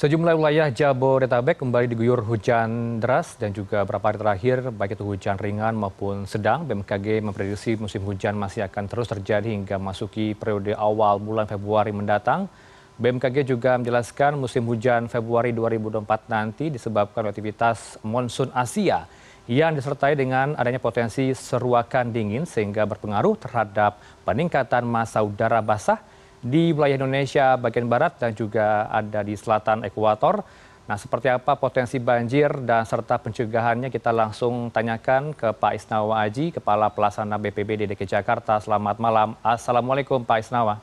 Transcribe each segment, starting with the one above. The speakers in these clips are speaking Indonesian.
Sejumlah wilayah Jabodetabek kembali diguyur hujan deras dan juga beberapa hari terakhir baik itu hujan ringan maupun sedang. BMKG memprediksi musim hujan masih akan terus terjadi hingga masuki periode awal bulan Februari mendatang. BMKG juga menjelaskan musim hujan Februari 2024 nanti disebabkan aktivitas monsun Asia yang disertai dengan adanya potensi seruakan dingin sehingga berpengaruh terhadap peningkatan masa udara basah di wilayah Indonesia bagian barat dan juga ada di selatan ekuator. Nah, seperti apa potensi banjir dan serta pencegahannya kita langsung tanyakan ke Pak Isnawa Aji, Kepala Pelaksana BPBD DKI Jakarta. Selamat malam. Assalamualaikum Pak Isnawa.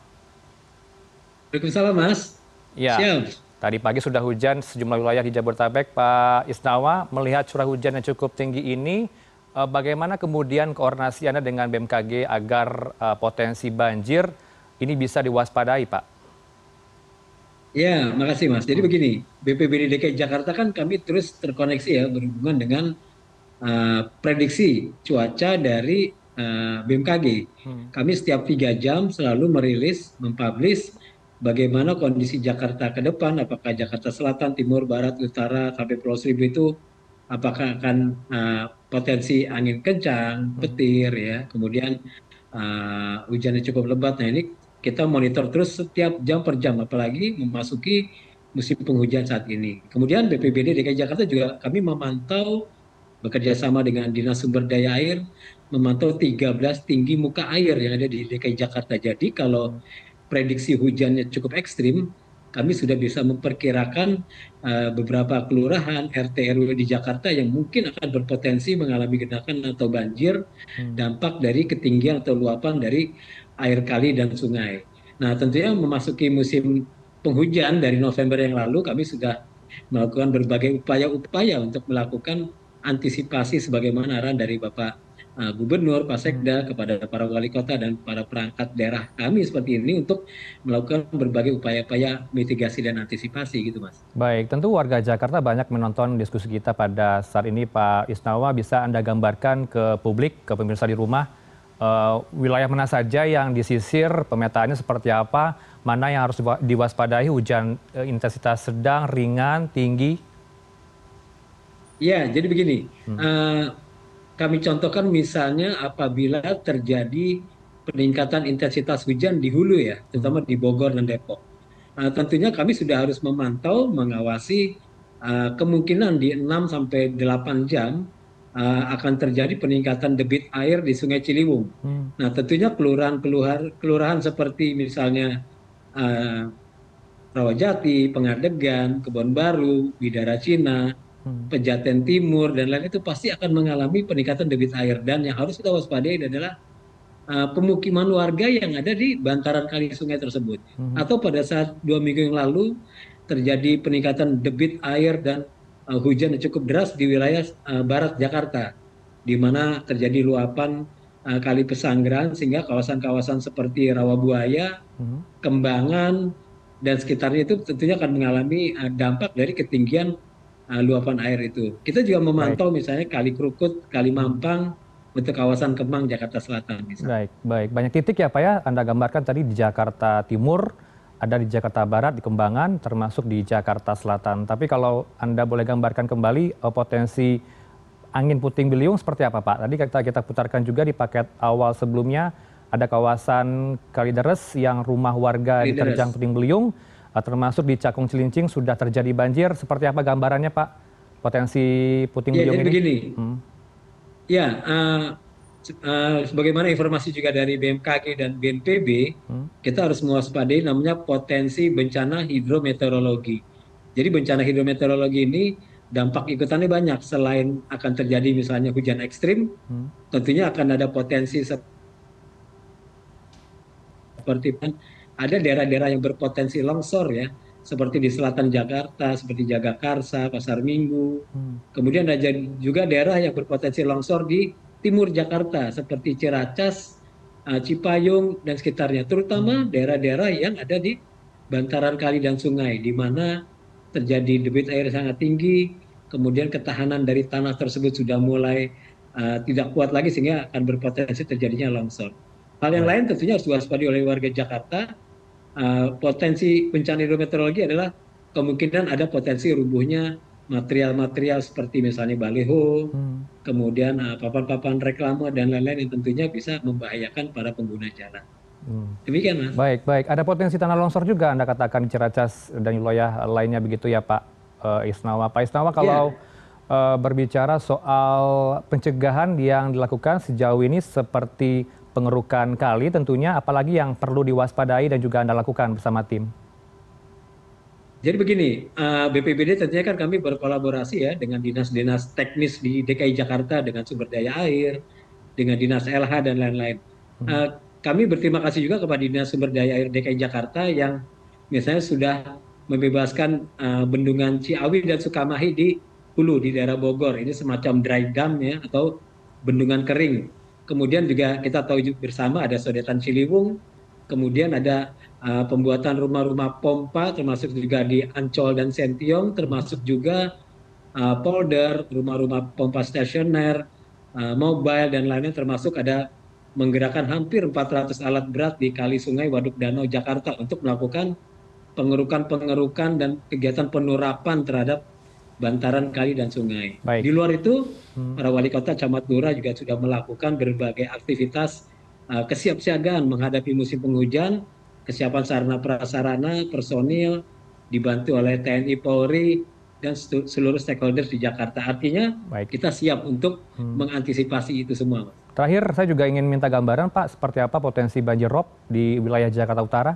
Waalaikumsalam Mas. Ya, Siap. tadi pagi sudah hujan sejumlah wilayah di Jabodetabek. Pak Isnawa, melihat curah hujan yang cukup tinggi ini, eh, bagaimana kemudian koordinasi Anda dengan BMKG agar uh, potensi banjir ini bisa diwaspadai, Pak? Ya, makasih Mas. Jadi begini, BPBD DKI Jakarta kan kami terus terkoneksi ya berhubungan dengan uh, prediksi cuaca dari uh, BMKG. Hmm. Kami setiap tiga jam selalu merilis, mempublish bagaimana kondisi Jakarta ke depan, apakah Jakarta Selatan, Timur, Barat, Utara, sampai Pulau Seribu itu apakah akan uh, potensi angin kencang, hmm. petir ya, kemudian uh, hujannya cukup lebat. Nah ini kita monitor terus setiap jam per jam apalagi memasuki musim penghujan saat ini. Kemudian BPBD DKI Jakarta juga kami memantau bekerja sama dengan Dinas Sumber Daya Air memantau 13 tinggi muka air yang ada di DKI Jakarta. Jadi kalau prediksi hujannya cukup ekstrim, kami sudah bisa memperkirakan uh, beberapa kelurahan RT RW di Jakarta yang mungkin akan berpotensi mengalami genangan atau banjir hmm. dampak dari ketinggian atau luapan dari air kali dan sungai. Nah, tentunya memasuki musim penghujan dari November yang lalu kami sudah melakukan berbagai upaya-upaya untuk melakukan antisipasi sebagaimana arahan dari Bapak uh, Gubernur, Pak Sekda hmm. kepada para wali kota dan para perangkat daerah kami seperti ini untuk melakukan berbagai upaya-upaya mitigasi dan antisipasi gitu Mas. Baik, tentu warga Jakarta banyak menonton diskusi kita pada saat ini Pak Isnawa bisa Anda gambarkan ke publik, ke pemirsa di rumah uh, wilayah mana saja yang disisir, pemetaannya seperti apa, mana yang harus diwaspadai hujan uh, intensitas sedang, ringan, tinggi? Ya, jadi begini, hmm. uh, kami contohkan misalnya apabila terjadi peningkatan intensitas hujan di hulu ya, terutama di Bogor dan Depok. Uh, tentunya kami sudah harus memantau, mengawasi uh, kemungkinan di 6 sampai 8 jam uh, akan terjadi peningkatan debit air di Sungai Ciliwung. Hmm. Nah, tentunya kelurahan-kelurahan kelurahan seperti misalnya uh, Rawajati, Pengadegan, Kebon Baru, Bidara Cina. Pejaten Timur dan lain itu pasti akan mengalami peningkatan debit air dan yang harus kita waspadai adalah uh, pemukiman warga yang ada di bantaran kali sungai tersebut. Hmm. Atau pada saat dua minggu yang lalu terjadi peningkatan debit air dan uh, hujan yang cukup deras di wilayah uh, barat Jakarta, di mana terjadi luapan uh, kali Pesanggerahan sehingga kawasan-kawasan seperti Rawabuaya, hmm. Kembangan dan sekitarnya itu tentunya akan mengalami uh, dampak dari ketinggian luapan air itu. Kita juga memantau baik. misalnya Kali Krukut, Kali Mampang untuk kawasan Kemang Jakarta Selatan. Misalnya. Baik, baik. Banyak titik ya Pak ya Anda gambarkan tadi di Jakarta Timur ada di Jakarta Barat, di Kembangan, termasuk di Jakarta Selatan. Tapi kalau Anda boleh gambarkan kembali uh, potensi angin puting beliung seperti apa Pak? Tadi kita, kita putarkan juga di paket awal sebelumnya, ada kawasan Kalideres yang rumah warga Kalideres. diterjang puting beliung, termasuk di Cakung Cilincing sudah terjadi banjir. Seperti apa gambarannya Pak? Potensi puting ya, beliung ini? Begini. Hmm. Ya, uh, uh, sebagaimana informasi juga dari BMKG dan BNPB, hmm. kita harus mewaspadai namanya potensi bencana hidrometeorologi. Jadi bencana hidrometeorologi ini dampak ikutannya banyak. Selain akan terjadi misalnya hujan ekstrim, hmm. tentunya akan ada potensi seperti ada daerah-daerah yang berpotensi longsor ya, seperti di selatan Jakarta, seperti Jagakarsa, Pasar Minggu. Hmm. Kemudian ada juga daerah yang berpotensi longsor di timur Jakarta seperti Ciracas, uh, Cipayung dan sekitarnya, terutama hmm. daerah-daerah yang ada di bantaran kali dan sungai di mana terjadi debit air sangat tinggi, kemudian ketahanan dari tanah tersebut sudah mulai uh, tidak kuat lagi sehingga akan berpotensi terjadinya longsor. Hal yang lain tentunya harus diwaspadai oleh warga Jakarta. Uh, potensi bencana hidrometeorologi adalah kemungkinan ada potensi rubuhnya material-material seperti misalnya baliho, hmm. kemudian uh, papan-papan reklame dan lain-lain yang tentunya bisa membahayakan para pengguna jalan. Hmm. Demikian mas. Baik, baik. Ada potensi tanah longsor juga Anda katakan di Ciracas dan wilayah lainnya begitu ya Pak uh, Isnawa. Pak Isnawa kalau yeah. uh, berbicara soal pencegahan yang dilakukan sejauh ini seperti pengerukan kali tentunya apalagi yang perlu diwaspadai dan juga Anda lakukan bersama tim. Jadi begini, eh, BPBD tentunya kan kami berkolaborasi ya dengan dinas-dinas teknis di DKI Jakarta dengan sumber daya air, dengan dinas LH dan lain-lain. Hmm. Uh, kami berterima kasih juga kepada dinas sumber daya air DKI Jakarta yang misalnya sudah membebaskan uh, bendungan Ciawi dan Sukamahi di hulu di daerah Bogor. Ini semacam dry dam ya atau bendungan kering. Kemudian juga kita tahu bersama ada sodetan Ciliwung, kemudian ada uh, pembuatan rumah-rumah pompa termasuk juga di Ancol dan Sentiong termasuk juga uh, polder rumah-rumah pompa stasioner uh, mobile dan lainnya termasuk ada menggerakkan hampir 400 alat berat di kali sungai Waduk Danau Jakarta untuk melakukan pengerukan-pengerukan dan kegiatan penurapan terhadap bantaran kali dan sungai. Baik. Di luar itu, hmm. para wali kota Camat Nura juga sudah melakukan berbagai aktivitas uh, kesiapsiagaan menghadapi musim penghujan kesiapan sarana prasarana, personil, dibantu oleh TNI Polri, dan seluruh stakeholders di Jakarta. Artinya Baik. kita siap untuk hmm. mengantisipasi itu semua. Terakhir, saya juga ingin minta gambaran Pak, seperti apa potensi banjir rob di wilayah Jakarta Utara?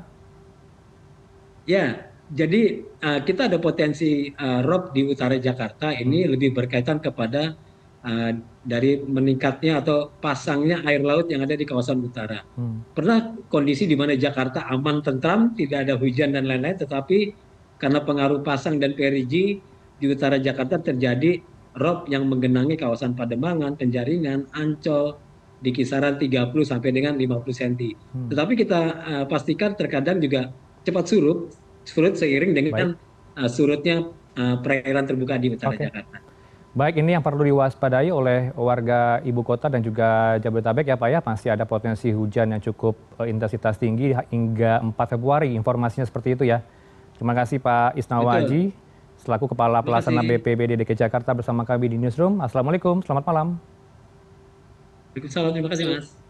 Ya, jadi uh, kita ada potensi uh, rob di utara Jakarta ini hmm. lebih berkaitan kepada uh, dari meningkatnya atau pasangnya air laut yang ada di kawasan utara. Hmm. Pernah kondisi di mana Jakarta aman tentram, tidak ada hujan dan lain-lain, tetapi karena pengaruh pasang dan perigi di utara Jakarta terjadi rob yang menggenangi kawasan Pademangan, Penjaringan, Ancol di kisaran 30 sampai dengan 50 cm. Hmm. Tetapi kita uh, pastikan terkadang juga cepat surut, surut seiring dengan uh, surutnya uh, perairan terbuka di utara okay. Jakarta. Baik, ini yang perlu diwaspadai oleh warga ibu kota dan juga Jabodetabek ya Pak ya, masih ada potensi hujan yang cukup uh, intensitas tinggi hingga 4 Februari, informasinya seperti itu ya. Terima kasih Pak Isnawa Haji, selaku Kepala Pelaksana BPBD DKI Jakarta bersama kami di Newsroom. Assalamualaikum, selamat malam. Waalaikumsalam, terima kasih Mas.